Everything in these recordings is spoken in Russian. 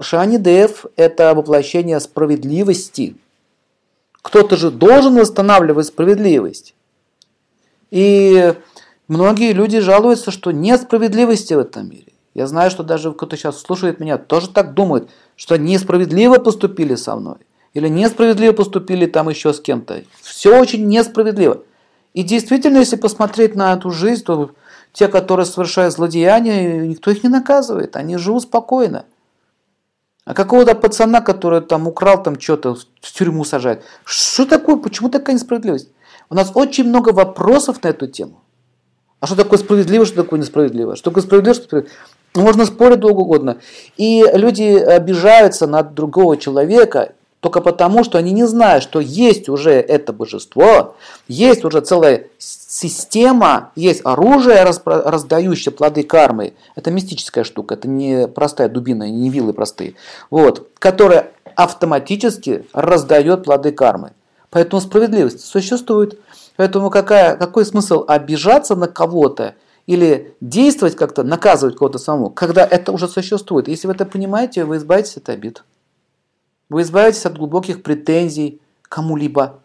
Шани Дев – это воплощение справедливости. Кто-то же должен восстанавливать справедливость. И многие люди жалуются, что нет справедливости в этом мире. Я знаю, что даже кто-то сейчас слушает меня, тоже так думает, что несправедливо поступили со мной. Или несправедливо поступили там еще с кем-то. Все очень несправедливо. И действительно, если посмотреть на эту жизнь, то те, которые совершают злодеяния, никто их не наказывает. Они живут спокойно. А какого-то пацана, который там украл там что-то, в тюрьму сажать. Что такое? Почему такая несправедливость? У нас очень много вопросов на эту тему. А что такое справедливо, что такое несправедливо? Что такое справедливо, что справедливо? Можно спорить долго угодно. И люди обижаются на другого человека только потому, что они не знают, что есть уже это божество, есть уже целая система, есть оружие, раздающее плоды кармы. Это мистическая штука, это не простая дубина, не вилы простые. Вот, которая автоматически раздает плоды кармы. Поэтому справедливость существует. Поэтому какая, какой смысл обижаться на кого-то или действовать как-то, наказывать кого-то самому, когда это уже существует? Если вы это понимаете, вы избавитесь от обид. Вы избавитесь от глубоких претензий кому-либо.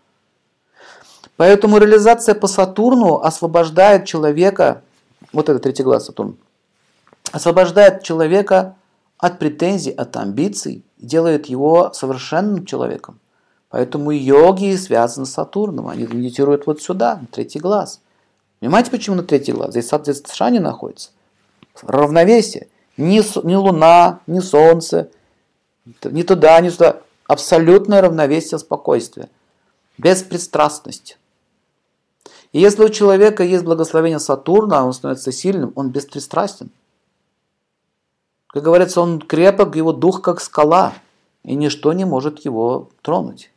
Поэтому реализация по Сатурну освобождает человека, вот это третий глаз Сатурн, освобождает человека от претензий, от амбиций, делает его совершенным человеком. Поэтому йоги связаны с Сатурном, они медитируют вот сюда, на третий глаз. Понимаете, почему на третий глаз? Здесь, здесь Шани находится. Равновесие. Ни, ни Луна, ни Солнце – ни туда, ни туда. Абсолютное равновесие, спокойствие. Беспристрастность. И если у человека есть благословение Сатурна, он становится сильным, он беспристрастен. Как говорится, он крепок, его дух как скала, и ничто не может его тронуть.